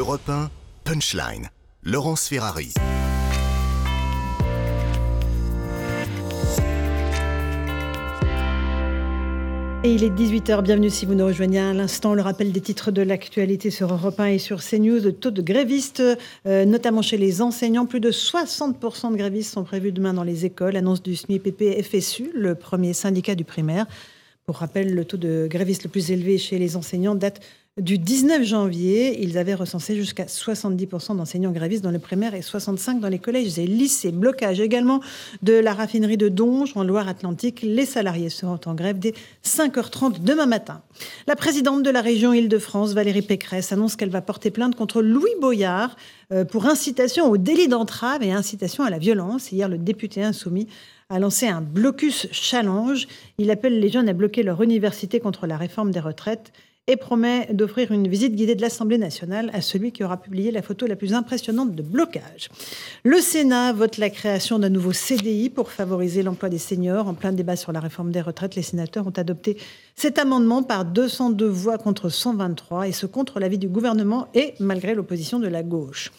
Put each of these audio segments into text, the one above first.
Europe 1, Punchline. Laurence Ferrari. Et il est 18h, bienvenue si vous nous rejoignez à l'instant. Le rappel des titres de l'actualité sur Europe 1 et sur CNews. Le taux de grévistes, euh, notamment chez les enseignants, plus de 60% de grévistes sont prévus demain dans les écoles. Annonce du SMIPP FSU, le premier syndicat du primaire. Pour rappel, le taux de grévistes le plus élevé chez les enseignants date du 19 janvier, ils avaient recensé jusqu'à 70% d'enseignants grévistes dans le primaire et 65% dans les collèges et lycées. Blocage également de la raffinerie de Donge en Loire-Atlantique. Les salariés seront en grève dès 5h30 demain matin. La présidente de la région Île-de-France, Valérie Pécresse, annonce qu'elle va porter plainte contre Louis Boyard euh, pour incitation au délit d'entrave et incitation à la violence. Hier, le député insoumis a lancé un blocus challenge. Il appelle les jeunes à bloquer leur université contre la réforme des retraites et promet d'offrir une visite guidée de l'Assemblée nationale à celui qui aura publié la photo la plus impressionnante de blocage. Le Sénat vote la création d'un nouveau CDI pour favoriser l'emploi des seniors. En plein débat sur la réforme des retraites, les sénateurs ont adopté cet amendement par 202 voix contre 123 et ce contre l'avis du gouvernement et malgré l'opposition de la gauche.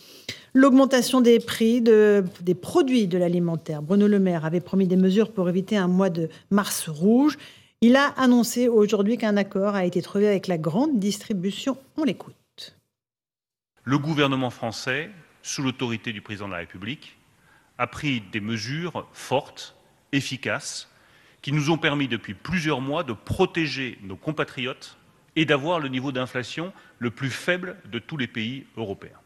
L'augmentation des prix de, des produits de l'alimentaire. Bruno Le Maire avait promis des mesures pour éviter un mois de mars rouge. Il a annoncé aujourd'hui qu'un accord a été trouvé avec la grande distribution. On l'écoute. Le gouvernement français, sous l'autorité du président de la République, a pris des mesures fortes, efficaces, qui nous ont permis depuis plusieurs mois de protéger nos compatriotes et d'avoir le niveau d'inflation le plus faible de tous les pays européens.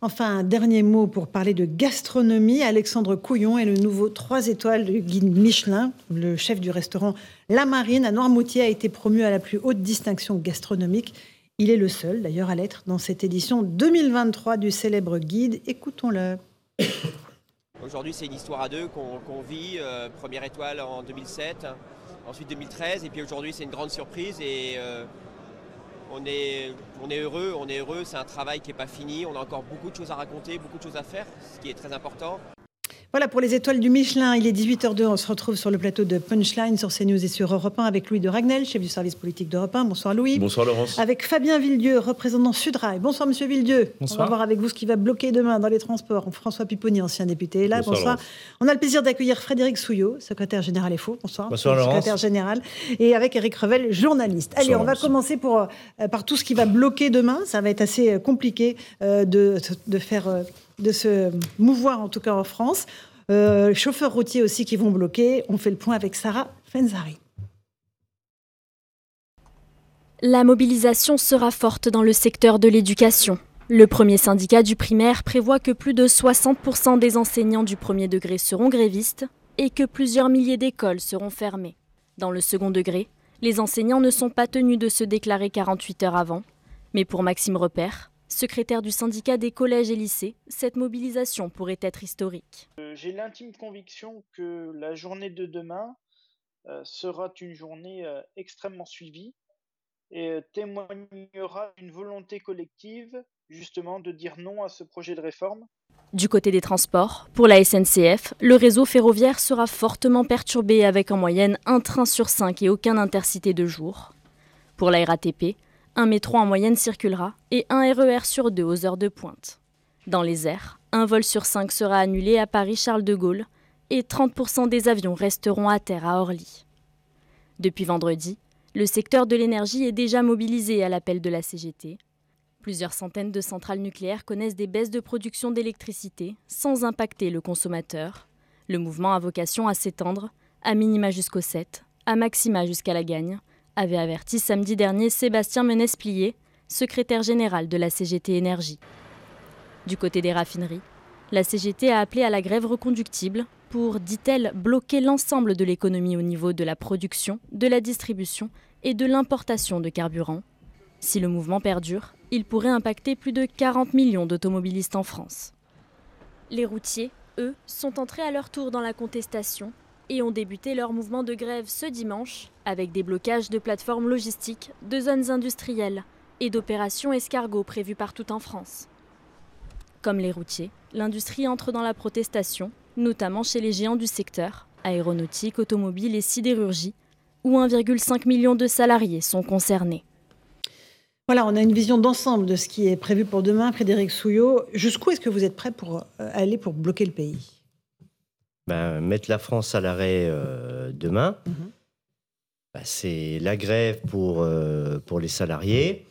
Enfin, un dernier mot pour parler de gastronomie. Alexandre Couillon est le nouveau 3 étoiles du guide Michelin. Le chef du restaurant La Marine à Noirmoutier a été promu à la plus haute distinction gastronomique. Il est le seul, d'ailleurs, à l'être dans cette édition 2023 du célèbre guide. Écoutons-le. Aujourd'hui, c'est une histoire à deux qu'on vit. Euh, première étoile en 2007, ensuite 2013, et puis aujourd'hui, c'est une grande surprise. Et euh, on est, heureux, on est heureux, c'est un travail qui n'est pas fini, on a encore beaucoup de choses à raconter, beaucoup de choses à faire, ce qui est très important. Voilà pour les étoiles du Michelin. Il est 18h02. On se retrouve sur le plateau de Punchline sur CNews et sur Europe 1 avec Louis de Ragnel, chef du service politique d'Europe 1. Bonsoir Louis. Bonsoir Laurence. Avec Fabien Villedieu, représentant Sudrail. Bonsoir Monsieur Villedieu. Bonsoir. On va voir avec vous ce qui va bloquer demain dans les transports. François Pipponi, ancien député, est là. Bonsoir. On a le plaisir d'accueillir Frédéric Souillot, secrétaire général FO. Bonsoir. Bonsoir Laurence. Secrétaire général. Et avec Eric Revel, journaliste. Allez, on va commencer pour, euh, par tout ce qui va bloquer demain. Ça va être assez euh, compliqué euh, de, de, faire, de se mouvoir, en tout cas en France. Euh, chauffeurs routiers aussi qui vont bloquer. On fait le point avec Sarah Fenzari. La mobilisation sera forte dans le secteur de l'éducation. Le premier syndicat du primaire prévoit que plus de 60% des enseignants du premier degré seront grévistes et que plusieurs milliers d'écoles seront fermées. Dans le second degré, les enseignants ne sont pas tenus de se déclarer 48 heures avant. Mais pour Maxime Repère, Secrétaire du syndicat des collèges et lycées, cette mobilisation pourrait être historique. Euh, j'ai l'intime conviction que la journée de demain euh, sera une journée euh, extrêmement suivie et témoignera d'une volonté collective justement de dire non à ce projet de réforme. Du côté des transports, pour la SNCF, le réseau ferroviaire sera fortement perturbé avec en moyenne un train sur cinq et aucun intercité de jour. Pour la RATP, un métro en moyenne circulera et un RER sur deux aux heures de pointe. Dans les airs, un vol sur cinq sera annulé à Paris-Charles de Gaulle et 30% des avions resteront à terre à Orly. Depuis vendredi, le secteur de l'énergie est déjà mobilisé à l'appel de la CGT. Plusieurs centaines de centrales nucléaires connaissent des baisses de production d'électricité sans impacter le consommateur. Le mouvement a vocation à s'étendre, à minima jusqu'au 7, à maxima jusqu'à la gagne, avait averti samedi dernier Sébastien Menesplier, secrétaire général de la CGT Énergie. Du côté des raffineries, la CGT a appelé à la grève reconductible pour, dit-elle, bloquer l'ensemble de l'économie au niveau de la production, de la distribution et de l'importation de carburant. Si le mouvement perdure, il pourrait impacter plus de 40 millions d'automobilistes en France. Les routiers, eux, sont entrés à leur tour dans la contestation et ont débuté leur mouvement de grève ce dimanche avec des blocages de plateformes logistiques, de zones industrielles et d'opérations escargots prévues partout en France. Comme les routiers, l'industrie entre dans la protestation, notamment chez les géants du secteur, aéronautique, automobile et sidérurgie, où 1,5 million de salariés sont concernés. Voilà, on a une vision d'ensemble de ce qui est prévu pour demain. Frédéric Souillot, jusqu'où est-ce que vous êtes prêt pour euh, aller pour bloquer le pays? Ben, Mettre la France à l'arrêt demain, mhm. ben, c'est la grève pour, pour les salariés,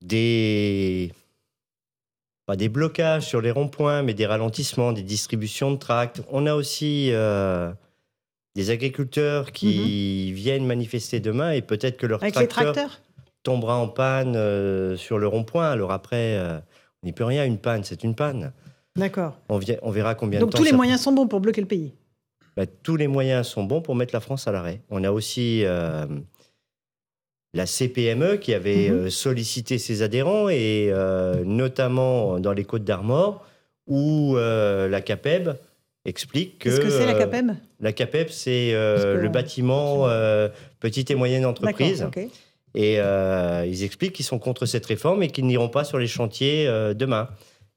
des pas des blocages sur les ronds-points, mais des ralentissements, des distributions de tracts. On a aussi euh, des agriculteurs qui mhm. viennent manifester demain et peut-être que leur tracteur tombera en panne euh, sur le rond-point. Alors après, euh, on n'y peut rien, une panne, c'est une panne. D'accord. On, on, verra combien de temps. Donc tous les moyens sont bons pour bloquer le pays bah, Tous les moyens sont bons pour mettre la France à l'arrêt. On a aussi la CPME qui avait mhm. euh, sollicité ses adhérents, et euh, notamment dans les Côtes d'Armor, où euh, la CAPEB explique que... Qu'est-ce que c'est la CAPEB La CAPEB, c'est le bâtiment petite et moyenne entreprise. Et ils expliquent qu'ils sont contre cette réforme et qu'ils n'iront pas sur les chantiers demain.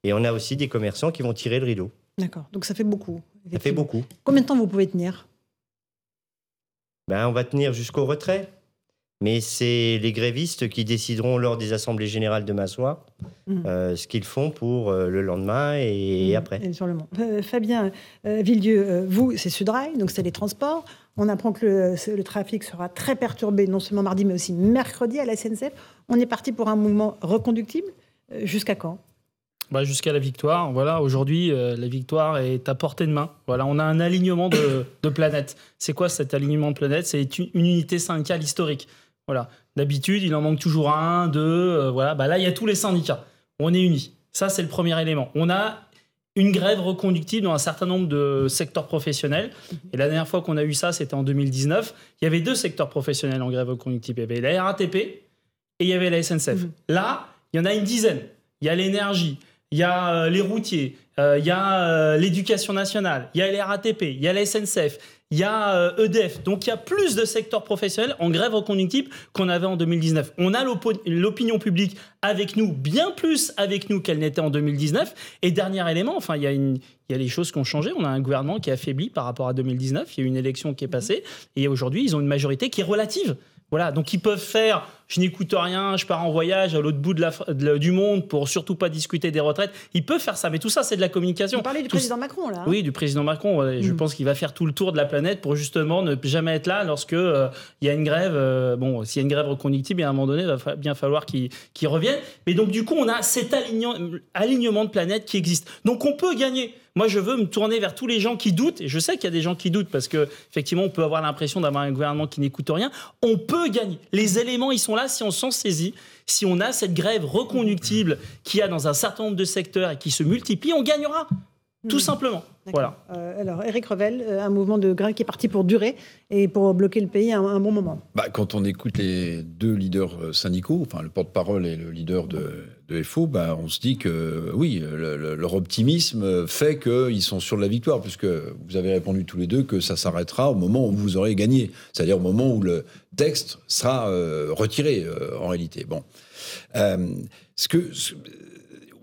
Et on a aussi des commerçants qui vont tirer le rideau. D'accord, donc ça fait beaucoup. Ça fait beaucoup. Combien de temps vous pouvez tenir? Ben, On va tenir jusqu'au retrait mais c'est les grévistes qui décideront lors des assemblées générales demain soir mmh. euh, ce qu'ils font pour euh, le lendemain et, mmh. après. sur le euh, Fabien Villedieu, vous, c'est Sudrail, donc c'est les transports. On apprend que le, le, trafic sera très perturbé, non seulement mardi, mais aussi mercredi à la SNCF. On est parti pour un mouvement reconductible. Jusqu'à quand? Bah, jusqu'à la victoire. Voilà, aujourd'hui, la victoire est à portée de main. Voilà, on a un alignement de, de planètes. C'est quoi cet alignement de planètes? C'est une, unité syndicale historique. Voilà. D'habitude, il en manque toujours un, deux. Euh, voilà. Bah là, il y a tous les syndicats. On est unis. Ça, c'est le premier élément. On a une grève reconductive dans un certain nombre de secteurs professionnels. Et la dernière fois qu'on a eu ça, c'était en 2019. Il y avait deux secteurs professionnels en grève reconductive. Il y avait la RATP et il y avait la SNCF. Mhm. Là, il y en a une dizaine. Il y a l'énergie, il y a euh, les routiers, euh, il y a l'éducation nationale, il y a la RATP, il y a la SNCF, il y a EDF. Euh, e Donc il y a plus de secteurs professionnels en grève reconductible qu'on avait en 2019. On a l'opinion publique avec nous, bien plus avec nous qu'elle n'était en 2019. Et dernier élément, enfin, il y a il y a les choses qui ont changé. On a un gouvernement qui est affaibli par rapport à 2019. Il y a eu une élection qui est passée. Et aujourd'hui, ils ont une majorité qui est relative. Voilà, donc ils peuvent faire je n'écoute rien, je pars en voyage à l'autre bout de la, du monde pour surtout pas discuter des retraites. Ils peuvent faire ça, mais tout ça, c'est de la communication. Vous parlez du président Macron, là hein Oui, du président Macron. Je mm. pense qu'il va faire tout le tour de la planète pour justement ne jamais être là lorsque euh, il y a une grève. Euh, bon, s'il y a une grève reconductible, à un moment donné, il va bien falloir qu'il revienne. Mais donc, du coup, on a cet alignement de planète qui existe. Donc, on peut gagner. Moi, je veux me tourner vers tous les gens qui doutent, et je sais qu'il y a des gens qui doutent parce que effectivement, on peut avoir l'impression d'avoir un gouvernement qui n'écoute rien. On peut gagner. Les éléments, ils sont là si on s'en saisit. Si on a cette grève reconductible qu'il y a dans un certain nombre de secteurs et qui se multiplie, on gagnera. Tout hmm. simplement. Voilà. Euh, alors, Eric Revel, euh, un mouvement de grève qui est parti pour durer et pour bloquer le pays à un, bon moment. Bah, quand on écoute les deux leaders euh, syndicaux, enfin le porte-parole et le leader de, FO, bah, on se dit que oui, leur optimisme fait qu'ils sont sûrs de la victoire, puisque vous avez répondu tous les deux que ça s'arrêtera au moment où vous aurez gagné, c'est-à-dire au moment où le texte sera retiré en réalité. Bon. ce que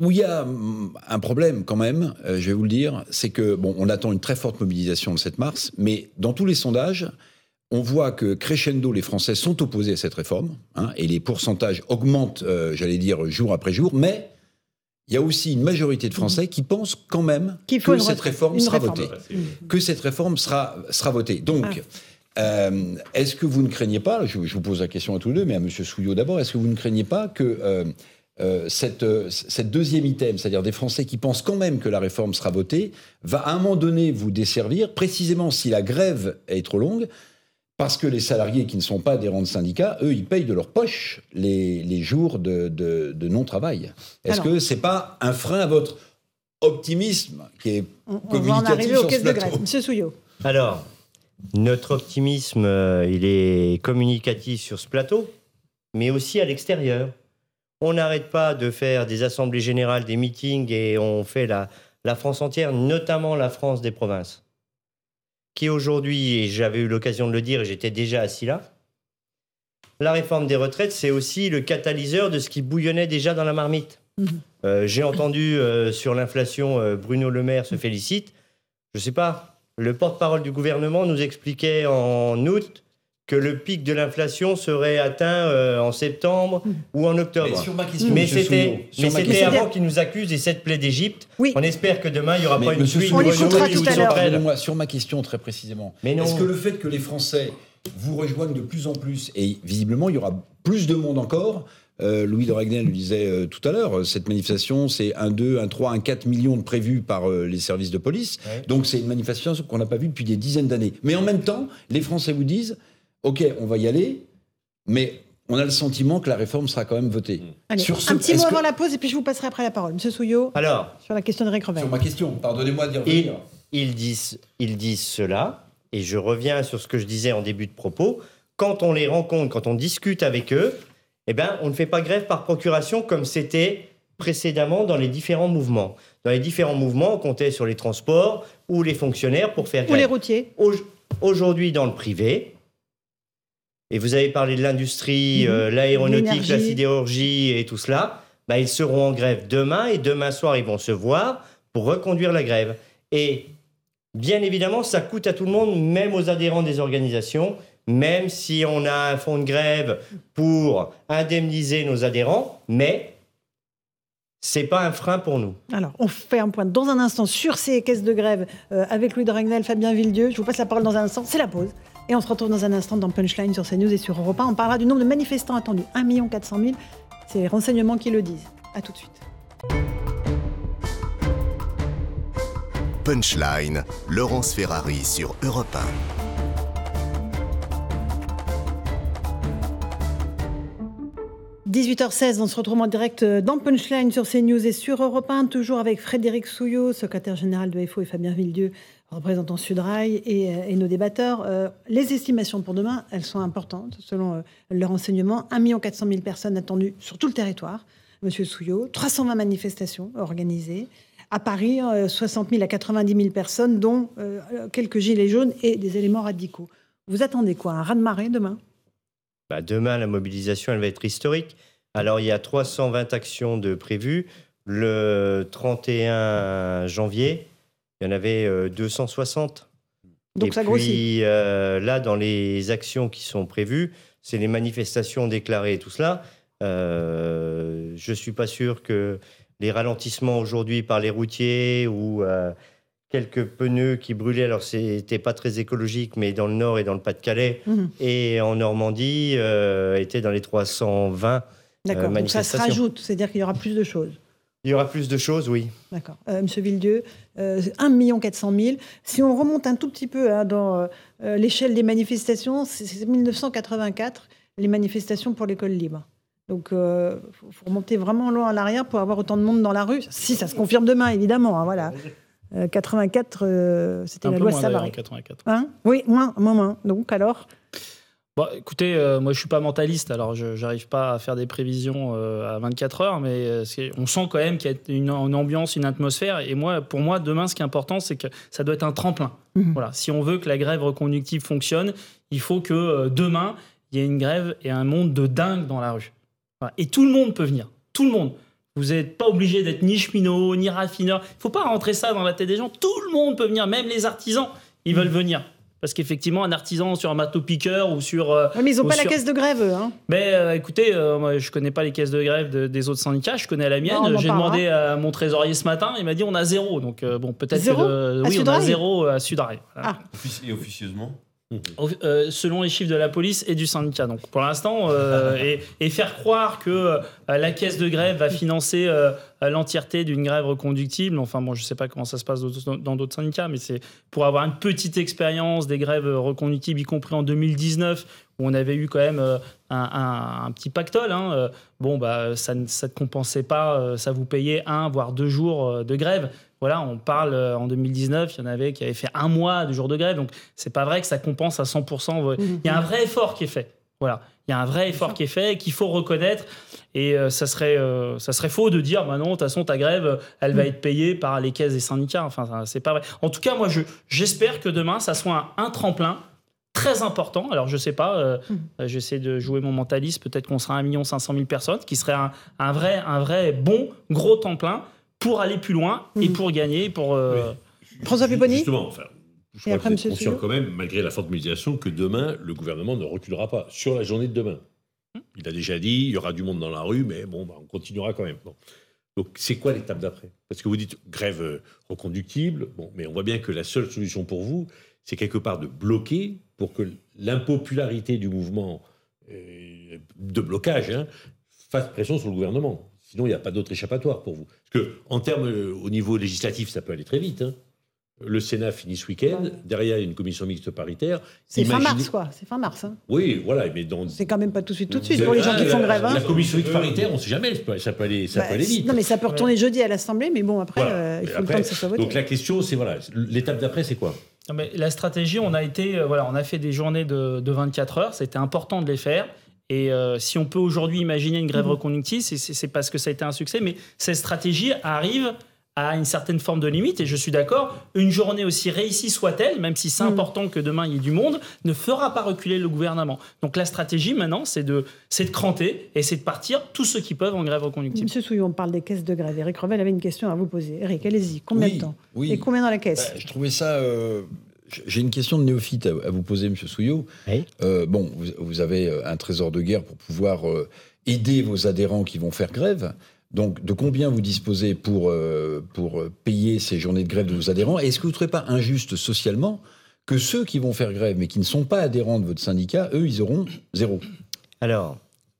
où il y a hum, un problème quand même, euh, je vais vous le dire, c'est que bon, on attend une très forte mobilisation le 7 mars, mais dans tous les sondages, on voit que crescendo, les Français sont opposés à cette réforme, hein, et les pourcentages augmentent, euh, j'allais dire, jour après jour, mais il y a aussi une majorité de Français qui pensent quand même que cette réforme sera votée. Que cette réforme sera, sera votée. Donc, ah. euh, est-ce que vous ne craignez pas, je, vous pose la question à tous les deux, mais à M. Souillot d'abord, est-ce que vous ne craignez pas que euh, cette, euh, cette, deuxième item, c'est-à-dire des Français qui pensent quand même que la réforme sera votée, va à un moment donné vous desservir, précisément si la grève est trop longue, parce que les salariés qui ne sont pas adhérents de syndicats, eux, ils payent de leur poche les, les jours de, de, non-travail. Est-ce que c'est pas un frein à votre optimisme qui est on, on va en arriver aux caisses de grève. Monsieur Souillot. Alors, notre optimisme, euh, il est communicatif sur ce plateau, mais aussi à l'extérieur. On n'arrête pas de faire des assemblées générales, des meetings, et on fait la, France entière, notamment la France des provinces, qui aujourd'hui, et j'avais eu l'occasion de le dire, j'étais déjà assis là, la réforme des retraites, c'est aussi le catalyseur de ce qui bouillonnait déjà dans la marmite. Mhm. Euh, j'ai entendu euh, sur l'inflation, euh, Bruno Le Maire se félicite. Je ne sais pas, le porte-parole du gouvernement nous expliquait en août que le pic de l'inflation serait atteint euh, en septembre ou en octobre. Mais sur ma question, Mais c'était, mais ma c'était avant qu'ils nous accusent des sept plaies d'Égypte. Oui. On espère que demain, il n'y aura Mais pas une monsieur pluie, sauterelle. Pardonnez-moi, sur ma question très précisément. Mais non. Est-ce que le fait que les Français vous rejoignent de plus en plus, et visiblement il y aura plus de monde encore, euh, Louis de Ragnel le disait euh, tout à l'heure, cette manifestation c'est 1, 2, 1, 3, 1, 4 millions de prévus par euh, les services de police. Ouais. Donc c'est une manifestation qu'on n'a pas vue depuis des dizaines d'années. Mais en même temps, les Français vous disent, OK, on va y aller, mais on a le sentiment que la réforme sera quand même votée. Allez, Sur ce- un petit mot que- avant la pause et puis je vous passerai après la parole. Monsieur Souillot, Alors, sur la question de Rick Revel. Sur ma question, pardonnez-moi de dire. ils, ils disent, ils disent cela, et je reviens sur ce que je disais en début de propos. Quand on les rencontre, quand on discute avec eux, eh ben, on ne fait pas grève par procuration comme c'était précédemment dans les différents mouvements. Dans les différents mouvements, on comptait sur les transports ou les fonctionnaires pour faire Ou les grève. routiers. Au- Aujourd'hui, dans le privé, et vous avez parlé de l'industrie, Mhm. euh, l'aéronautique, la sidérurgie et tout cela, bah, ils seront en grève demain et demain soir, ils vont se voir pour reconduire la grève. Et bien évidemment, ça coûte à tout le monde, même aux adhérents des organisations, même si on a un fonds de grève pour indemniser nos adhérents, mais c'est pas un frein pour nous. Alors, on fait un point dans un instant sur ces caisses de grève euh, avec Louis de Ragnel, Fabien Villedieu. Je vous passe la parole dans un instant. C'est la pause. Et on se retrouve dans un instant dans Punchline sur CNews et sur Europa. On parlera du nombre de manifestants attendus. 1 400 000. C'est les renseignements qui le disent. À tout de suite. Punchline, Laurence Ferrari sur Europe 1. 18h16, on se retrouve en direct euh, dans Punchline sur CNews et sur Europe 1, toujours avec Frédéric Souillot, secrétaire général de FO et Fabien Villedieu, représentant Sudrail et, euh, et nos débatteurs. Euh, les estimations pour demain, elles sont importantes. Selon euh, leurs renseignements, 1 400 000 personnes attendues sur tout le territoire. Monsieur Souillot, 320 manifestations organisées. À Paris, euh, 60 000 à 90 000 personnes, dont quelques gilets jaunes et des éléments radicaux. Vous attendez quoi Un raz-de-marée demain? Bah, demain, la mobilisation, elle va être historique. Alors, il y a 320 actions de prévues. Le 31 janvier, il y en avait euh, 260. Donc Et ça puis, grossit. euh, là, dans les actions qui sont prévues, c'est les manifestations déclarées et tout cela. Euh, je ne suis pas sûr que les ralentissements aujourd'hui par les routiers ou euh, quelques pneus qui brûlaient, alors c'était pas très écologique, mais dans le Nord et dans le Pas-de-Calais Mhm. et en Normandie, euh, étaient dans les 320. D'accord, euh, donc ça se rajoute, c'est-à-dire qu'il y aura plus de choses. Il y aura plus de choses, oui. D'accord. Euh, Monsieur Villedieu, euh, 1 400 000. Si on remonte un tout petit peu hein, dans euh, l'échelle des manifestations, c'est c'est 1984, les manifestations pour l'école libre. Donc, il faut, faut remonter vraiment loin à l'arrière pour avoir autant de monde dans la rue. Si, ça se confirme demain, évidemment. hein, voilà. Euh, 84, euh, c'était Un la loi Savary. 84. Hein? Oui, moins, moins, moins. Donc, alors? Bon, écoutez, euh, moi je suis pas mentaliste, alors je n'arrive pas à faire des prévisions euh, à 24 heures, mais euh, on sent quand même qu'il y a une, une ambiance, une atmosphère. Et moi, pour moi, demain, ce qui est important, c'est que ça doit être un tremplin. Mhm. Voilà, si on veut que la grève reconductive fonctionne, il faut que demain, il y ait une grève et un monde de dingue dans la rue. Voilà. Et tout le monde peut venir, tout le monde. Vous n'êtes pas obligé d'être ni cheminot, ni raffineur. Il faut pas rentrer ça dans la tête des gens. Tout le monde peut venir, même les artisans, ils veulent venir. Parce qu'effectivement, un artisan sur un marteau piqueur ou sur euh, Ouais, Mais ils n'ont pas la caisse de grève, eux. Hein. mais euh, écoutez, euh, moi, je connais pas les caisses de grève de- des autres syndicats, je connais la mienne. J'ai demandé à mon trésorier ce matin, il m'a dit on a zéro. Donc euh, bon, peut-être que Zéro le- À oui, on a zéro à Sudrail. Voilà. Ah. Offici- Et officieusement euh, selon les chiffres de la police et du syndicat. Donc pour l'instant, euh, et, et faire croire que euh, la caisse de grève va financer euh, l'entièreté d'une grève reconductible, enfin bon, je sais pas comment ça se passe dans d'autres syndicats, mais c'est pour avoir une petite expérience des grèves reconductibles, y compris en 2019, où on avait eu quand même euh, un, un- un petit pactole. hein, euh, bon, bah, ça ne ça ne compensait pas, euh, ça vous payait un, voire deux jours de grève. Voilà, on parle en 2019, il y en avait qui avaient fait un mois de jours de grève, donc c'est pas vrai que ça compense à 100%. Il y a un vrai effort qui est fait. Voilà, il y a un vrai effort qui est fait et qu'il faut reconnaître. Et euh, ça, serait, euh, ça serait faux de dire, bah non, de toute façon, ta grève, elle va être payée par les caisses des syndicats. Enfin, c'est pas vrai. En tout cas, moi, je, j'espère que demain, ça soit un, un tremplin très important. Alors, je sais pas, euh, euh, j'essaie de jouer mon mentaliste. Peut-être qu'on sera 1 500 000 personnes, qui serait un, un vrai, un vrai bon, gros tremplin pour aller plus loin et pour gagner. Pour, euh, François Pupponi Justement, enfin, je crois que vous êtes conscient quand même, malgré la forte mobilisation, que demain, le gouvernement ne reculera pas sur la journée de demain. Il a déjà dit, il y aura du monde dans la rue, mais bon, bah, on continuera quand même. Donc, c'est quoi l'étape d'après? Parce que vous dites grève euh, reconductible, bon, mais on voit bien que la seule solution pour vous, c'est quelque part de bloquer pour que l'impopularité du mouvement euh, de blocage hein, fasse pression sur le gouvernement. Sinon, il n'y a pas d'autre échappatoire pour vous. Parce que, en termes, euh, au niveau législatif, ça peut aller très vite. Hein. Le Sénat finit ce week-end. Derrière, il y a une commission mixte paritaire. C'est fin mars, quoi. C'est fin mars. Hein. Oui, voilà. Mais dans... C'est quand même pas tout de suite, tout de suite pour les gens qui font grève. Hein. La commission mixte paritaire, on ne sait jamais. Ça peut aller, ça peut bah, aller vite. Non, mais ça peut retourner jeudi à l'Assemblée. Mais bon, après, euh, il faut le temps que ça soit voté. Donc la question, c'est voilà. L'étape d'après, c'est quoi? Non, mais La stratégie, on a été, euh, voilà, on a fait des journées de, de 24 heures. C'était important de les faire. Et euh, si on peut aujourd'hui imaginer une grève mmh. reconductive, c'est parce que ça a été un succès. Mais cette stratégie arrive à une certaine forme de limite, et je suis d'accord, une journée aussi réussie soit-elle, même si c'est mm. important que demain il y ait du monde, ne fera pas reculer le gouvernement. Donc la stratégie maintenant, c'est de, de cranter et c'est de partir tous ceux qui peuvent en grève reconductible. Monsieur Souillon, on parle des caisses de grève. Eric Revel avait une question à vous poser. Eric, allez-y, combien de temps Et combien dans la caisse bah, Je trouvais ça... Euh, j'ai une question de néophyte à, vous poser, Monsieur Souillot. Euh, bon, vous, avez un trésor de guerre pour pouvoir euh, aider vos adhérents qui vont faire grève. Donc, de combien vous disposez pour, euh, pour payer ces journées de grève de vos adhérents? Est-ce que vous ne trouvez pas injuste socialement que ceux qui vont faire grève mais qui ne sont pas adhérents de votre syndicat, eux, ils auront zéro? Alors,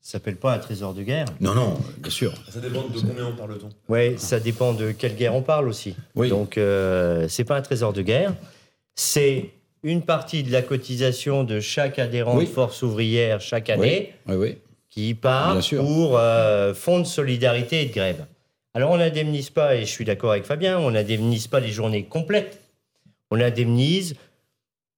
ça s'appelle pas un trésor de guerre? Non, non, bien sûr. Ça dépend de combien on parle-t-on Oui, ça dépend de quelle guerre on parle aussi. Oui. Donc, euh, c'est pas un trésor de guerre. C'est une partie de la cotisation de chaque adhérent de force ouvrière chaque année. Oui, oui qui part pour euh, fonds de solidarité et de grève. Alors on n'indemnise pas, et je suis d'accord avec Fabien, on n'indemnise pas les journées complètes. On indemnise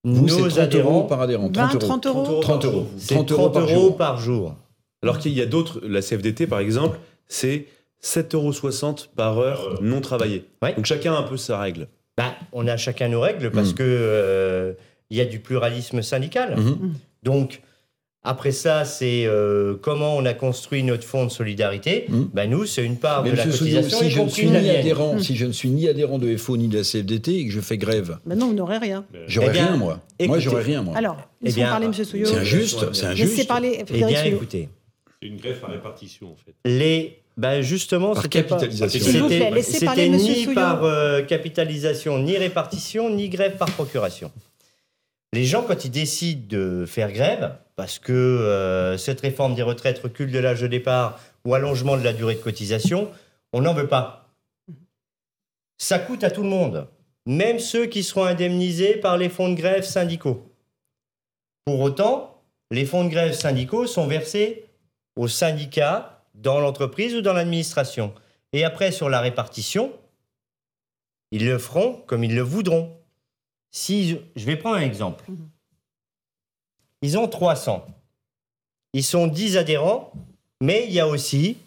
nos adhérents euros par adhérent. 30 euros. 30 euros. 30 euros. C'est 30, euros, par, jour. par jour. Alors qu'il y a d'autres, la CFDT par exemple, c'est 7,60 euros par heure non travaillée. Donc chacun a un peu sa règle. Bah, on a chacun nos règles parce qu'il mm. que euh, il y a du pluralisme syndical. Mm-hmm. Donc après ça, c'est euh, comment on a construit notre fonds de solidarité. Hmm. Ben nous, c'est une part de la cotisation. Si je, ne suis ni adhérent, si je ne suis ni adhérent de FO ni de la CFDT et que je fais grève. Ben non, vous n'aurez rien. J'aurais eh rien, moi. moi, j'aurais rien, moi. Alors, eh parler M. Souillot. C'est injuste, c'est injuste. Laissez parler Eh bien, écoutez. C'est une grève par répartition, en fait. Les... Ben justement, par capitalisation. C'était ni par euh, capitalisation, ni répartition, ni grève par procuration. Les gens, quand ils décident de faire grève, parce que euh, cette réforme des retraites recule de l'âge de départ ou allongement de la durée de cotisation, on n'en veut pas. Ça coûte à tout le monde, même ceux qui seront indemnisés par les fonds de grève syndicaux. Pour autant, les fonds de grève syndicaux sont versés aux syndicats dans l'entreprise ou dans l'administration. Et après, sur la répartition, ils le feront comme ils le voudront. Si je, vais prendre un exemple. Mhm. Ils ont 300. Ils sont 10 adhérents, mais il y a aussi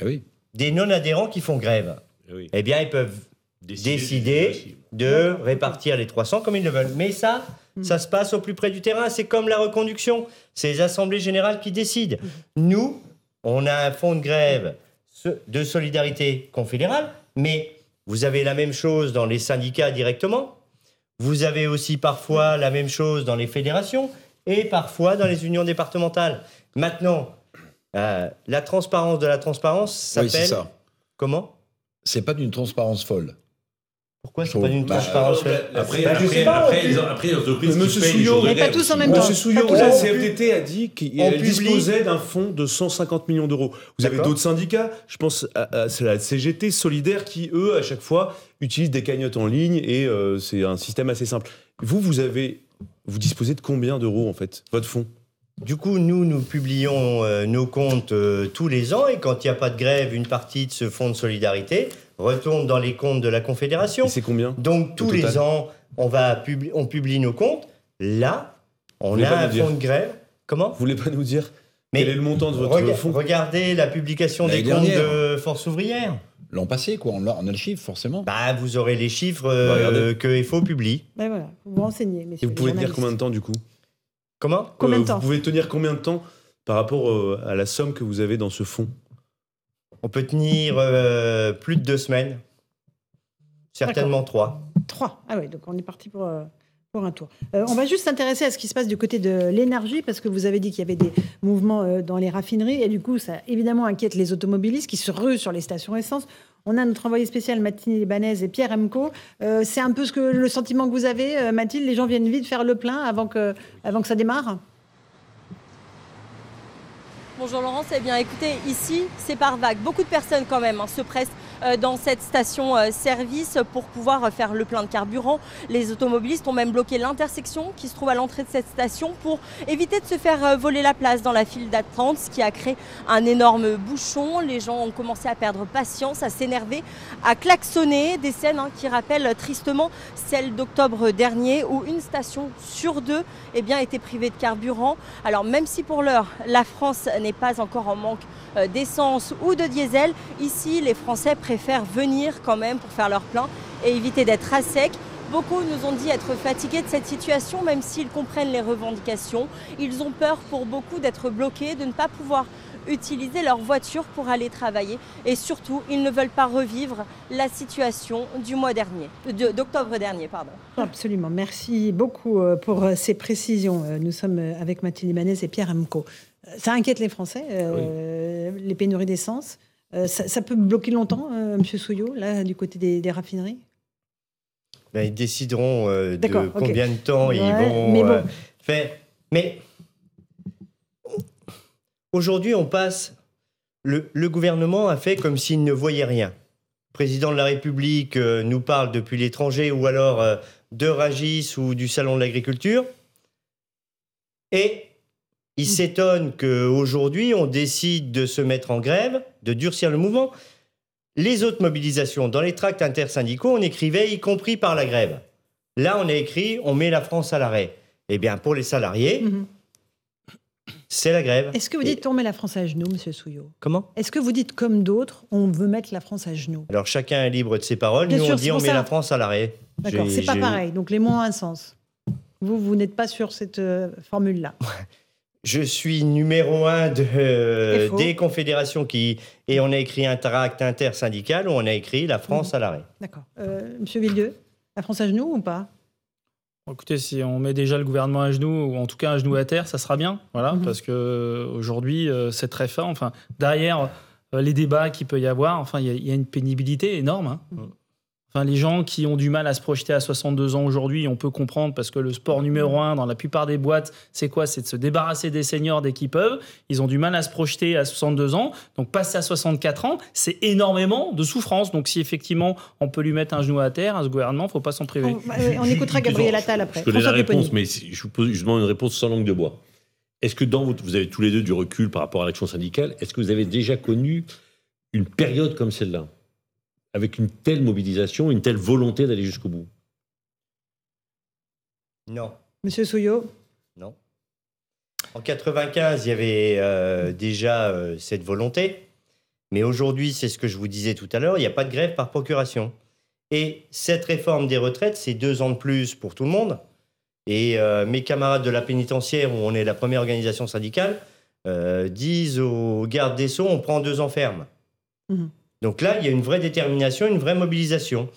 eh des non-adhérents qui font grève. Eh, eh bien, ils peuvent décider, de répartir les 300 comme ils le veulent. Mais ça, mhm. ça se passe au plus près du terrain. C'est comme la reconduction. C'est les assemblées générales qui décident. Mhm. Nous, on a un fonds de grève de solidarité confédérale, mais vous avez la même chose dans les syndicats directement. Vous avez aussi parfois la même chose dans les fédérations et parfois dans les unions départementales. Maintenant, euh, la transparence de la transparence s'appelle... Oui. Comment? C'est pas d'une transparence folle. Pourquoi c'est pas d'une bah, transparence folle Après, bah, après, après, après, les entreprises Monsieur Souillot, mais pas tous en même temps. Monsieur Souillot, la CFDT a dit qu'elle disposait d'un fonds de 150 millions d'euros. Vous avez d'autres syndicats, je pense à, la CGT Solidaire, qui eux, à chaque fois, utilisent des cagnottes en ligne et euh, c'est un système assez simple. Vous, vous avez vous disposez de combien d'euros, en fait, votre fonds? Du coup, nous, nous publions euh, nos comptes euh, tous les ans et quand il n'y a pas de grève, une partie de ce fonds de solidarité retourne dans les comptes de la Confédération. c'est combien Donc tous les ans, on, va on publie nos comptes. Là, on a un fonds de grève. Comment Vous voulez pas nous dire quel est le montant de votre fonds Regardez la publication des comptes de Force ouvrière. L'an passé, quoi. On a, on a, le chiffre, forcément. Bah, vous aurez les chiffres euh, que FO publie. Ben voilà, vous vous renseignez. Et vous pouvez tenir combien de temps, du coup? Comment euh, Combien de temps Vous pouvez tenir combien de temps par rapport euh, à la somme que vous avez dans ce fonds? On peut tenir plus de deux semaines. Certainement trois. Trois Ah oui, donc on est parti pour pour un tour. Euh, on va juste s'intéresser à ce qui se passe du côté de l'énergie, parce que vous avez dit qu'il y avait des mouvements euh, dans les raffineries, et du coup, ça évidemment inquiète les automobilistes qui se ruent sur les stations essence. On a notre envoyé spécial Mathilde Libanaise et Pierre Emco. Euh, c'est un peu ce que, le sentiment que vous avez, Mathilde? Les gens viennent vite faire le plein avant que, avant que ça démarre? Bonjour Laurence, eh bien écoutez, ici c'est par vague. Beaucoup de personnes quand même hein, se pressent dans cette station-service euh, pour pouvoir faire le plein de carburant. Les automobilistes ont même bloqué l'intersection qui se trouve à l'entrée de cette station pour éviter de se faire euh, voler la place dans la file d'attente, ce qui a créé un énorme bouchon. Les gens ont commencé à perdre patience, à s'énerver, à klaxonner. Des scènes hein, qui rappellent tristement celles d'octobre dernier où une station sur deux eh bien, était privée de carburant. Alors même si pour l'heure la France n'est pas encore en manque d'essence ou de diesel, ici les Français préfèrent venir quand même pour faire leur plein et éviter d'être à sec. Beaucoup nous ont dit être fatigués de cette situation, même s'ils comprennent les revendications. Ils ont peur pour beaucoup d'être bloqués, de ne pas pouvoir utiliser leur voiture pour aller travailler. Et surtout, ils ne veulent pas revivre la situation du mois dernier, d'octobre dernier. Pardon. Absolument. Merci beaucoup euh, pour euh, ces précisions. Euh, nous sommes avec Mathilde Ibanez et Pierre Amco. Ça inquiète les Français, les pénuries d'essence. Euh, ça, peut bloquer longtemps, euh, M. Souillot, là, du côté des, raffineries? Ben, Ils décideront euh, de combien de temps ils vont faire. Mais aujourd'hui, on passe. Le, le, gouvernement a fait comme s'il ne voyait rien. Le président de la République nous parle depuis l'étranger ou alors de Ragis ou du Salon de l'agriculture. Et il s'étonne qu'aujourd'hui, on décide de se mettre en grève, de durcir le mouvement. Les autres mobilisations, dans les tracts intersyndicaux, on écrivait y compris par la grève. Là, on a écrit on met la France à l'arrêt. Eh bien, pour les salariés, mhm. c'est la grève. Est-ce que vous dites on met la France à genoux, Monsieur Souillot? Comment? Est-ce que vous dites comme d'autres, on veut mettre la France à genoux? Alors chacun est libre de ses paroles. Nous, on dit on met la France à l'arrêt. D'accord, c'est pas pareil. Donc les mots ont un sens. Vous, vous n'êtes pas sur cette euh, formule-là. je suis numéro un de, des confédérations qui. Et on a écrit un tract intersyndical où on a écrit la France à l'arrêt. D'accord. Euh, Monsieur Villeux, la France à genoux ou pas? Écoutez, si on met déjà le gouvernement à genoux, ou en tout cas à genoux à terre, ça sera bien. Voilà, mhm. parce que aujourd'hui, euh, c'est très fort. Enfin, derrière euh, les débats qu'il peut y avoir, enfin, il y, a une pénibilité énorme. Hein. Mhm. Enfin, les gens qui ont du mal à se projeter à 62 ans aujourd'hui, on peut comprendre parce que le sport numéro un dans la plupart des boîtes, c'est quoi? C'est de se débarrasser des seniors dès qu'ils peuvent. Ils ont du mal à se projeter à 62 ans. Donc, passer à 64 ans, c'est énormément de souffrance. Donc, si effectivement on peut lui mettre un genou à terre à ce gouvernement, faut pas s'en priver. On, écoutera Gabriel Attal après. Je connais la réponse, mais je vous, pose, je demande une réponse sans langue de bois. Est-ce que dans vous avez tous les deux du recul par rapport à l'action syndicale? Est-ce que vous avez déjà connu une période comme celle-là? Avec une telle mobilisation, une telle volonté d'aller jusqu'au bout Non. Monsieur Souillot Non. En 95, il y avait euh, déjà euh, cette volonté. Mais aujourd'hui, c'est ce que je vous disais tout à l'heure, il n'y a pas de grève par procuration. Et cette réforme des retraites, c'est deux ans de plus pour tout le monde. Et euh, mes camarades de la pénitentiaire, où on est la première organisation syndicale, disent aux gardes des Sceaux, on prend deux ans ferme. Mmh. Donc là, il y a une vraie détermination, une vraie mobilisation.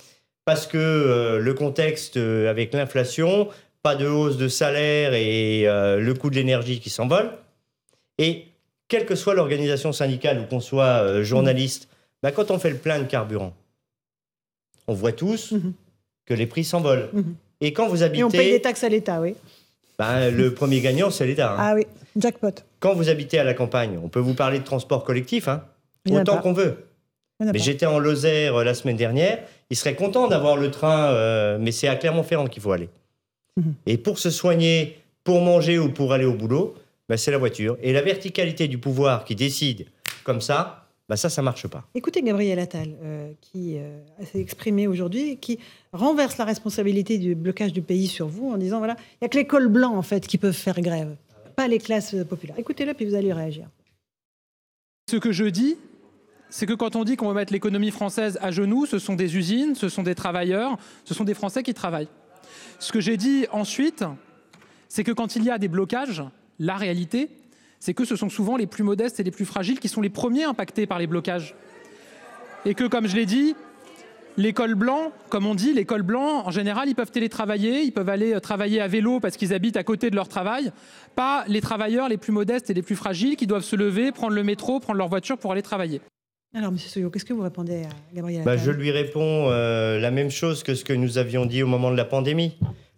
Parce que euh, le contexte euh, avec l'inflation, pas de hausse de salaire et euh, le coût de l'énergie qui s'envole. Et quelle que soit l'organisation syndicale ou qu'on soit journaliste, bah, quand on fait le plein de carburant, on voit tous mhm. que les prix s'envolent. Mhm. Et quand vous habitez... Et on paye des taxes à l'État, oui. Bah, le premier gagnant, c'est l'État. Hein. Ah oui, jackpot. Quand vous habitez à la campagne, on peut vous parler de transport collectif, hein, autant qu'on veut. Mais j'étais en Lozère euh, la semaine dernière. Il serait content d'avoir le train, euh, mais c'est à Clermont-Ferrand qu'il faut aller. Mhm. Et pour se soigner, pour manger ou pour aller au boulot, bah, c'est la voiture. Et la verticalité du pouvoir qui décide comme ça, bah, ça, ça marche pas. Écoutez Gabriel Attal, euh, qui s'est exprimé aujourd'hui, qui renverse la responsabilité du blocage du pays sur vous en disant voilà, il n'y a que les cols blancs en fait qui peuvent faire grève, pas les classes populaires. Écoutez-le, puis vous allez réagir. Ce que je dis, c'est que quand on dit qu'on va mettre l'économie française à genoux, ce sont des usines, ce sont des travailleurs, ce sont des Français qui travaillent. Ce que j'ai dit ensuite, c'est que quand il y a des blocages, la réalité, c'est que ce sont souvent les plus modestes et les plus fragiles qui sont les premiers impactés par les blocages. Et que, comme je l'ai dit, Les cols blancs, comme on dit, les cols blancs, en général, ils peuvent télétravailler, ils peuvent aller travailler à vélo parce qu'ils habitent à côté de leur travail. Pas les travailleurs les plus modestes et les plus fragiles qui doivent se lever, prendre le métro, prendre leur voiture pour aller travailler. Alors, M. Soyo, qu'est-ce que vous répondez à Gabriel bah, Je lui réponds euh, la même chose que ce que nous avions dit au moment de la pandémie.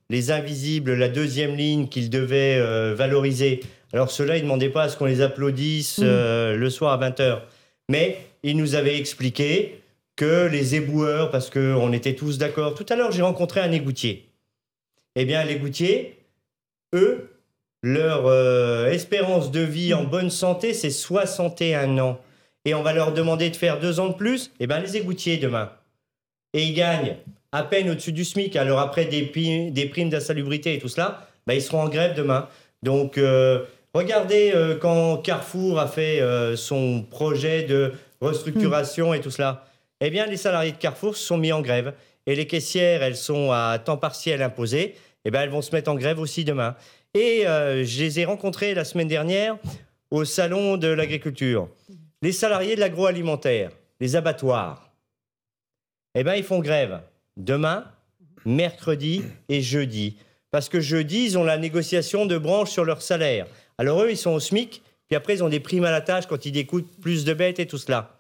Les invisibles, la deuxième ligne qu'ils devaient euh, valoriser. Alors, ceux-là, ils ne demandaient pas à ce qu'on les applaudisse mmh. euh, le soir à 20h. Mais ils nous avaient expliqué que les éboueurs, parce qu'on était tous d'accord. Tout à l'heure, j'ai rencontré un égoutier. Eh bien, l'égoutier, eux, leur espérance de vie en bonne santé, c'est 61 ans. Et on va leur demander de faire deux ans de plus. Eh bien, les égoutiers, demain. Et ils gagnent à peine au-dessus du SMIC. Alors, après des, des primes d'insalubrité et tout cela, ben, ils seront en grève demain. Donc, euh, regardez euh, quand Carrefour a fait son projet de restructuration et tout cela eh bien, les salariés de Carrefour se sont mis en grève. Et les caissières, elles sont à temps partiel imposé. Eh bien, elles vont se mettre en grève aussi demain. Et euh, je les ai rencontrées la semaine dernière au salon de l'agriculture. Les salariés de l'agroalimentaire, les abattoirs, eh bien, ils font grève demain, mercredi et jeudi. Parce que jeudi, ils ont la négociation de branche sur leur salaire. Alors eux, ils sont au SMIC, puis après, ils ont des primes à la tâche quand ils découpent plus de bêtes et tout cela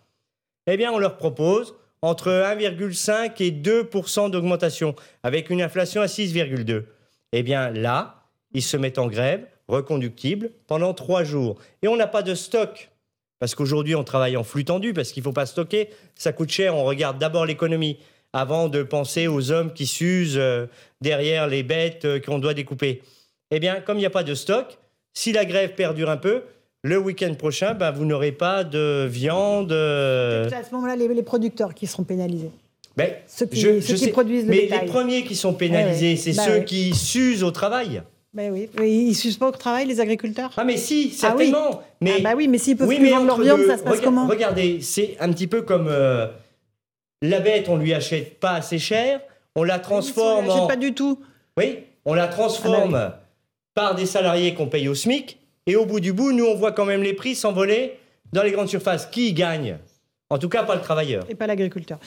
eh bien, on leur propose entre 1,5 et 2% d'augmentation, avec une inflation à 6,2. Eh bien, là, ils se mettent en grève, reconductible, pendant trois jours. Et on n'a pas de stock. Parce qu'aujourd'hui, on travaille en flux tendu, parce qu'il ne faut pas stocker. Ça coûte cher. On regarde d'abord l'économie avant de penser aux hommes qui s'usent euh, derrière les bêtes euh, qu'on doit découper. Eh bien, comme il n'y a pas de stock, si la grève perdure un peu, le week-end prochain, ben, vous n'aurez pas de viande. Euh, à ce moment-là, les, producteurs qui seront pénalisés. Ben, ceux qui, produisent le Mais les premiers qui sont pénalisés, c'est bah ceux qui s'usent au travail. Ben oui, ils s'usent pas au travail, les agriculteurs? Ah mais si, certainement. Ah oui. Mais, ah bah oui, mais s'ils peuvent plus vendre leur viande, ça se passe comment? Regardez, c'est un petit peu comme euh, la bête, on lui achète pas assez cher, on la transforme on en... pas du tout. Oui, on la transforme ah bah par des salariés qu'on paye au SMIC, et au bout du bout, nous, on voit quand même les prix s'envoler dans les grandes surfaces. Qui gagne? En tout cas, pas le travailleur. Et pas l'agriculteur.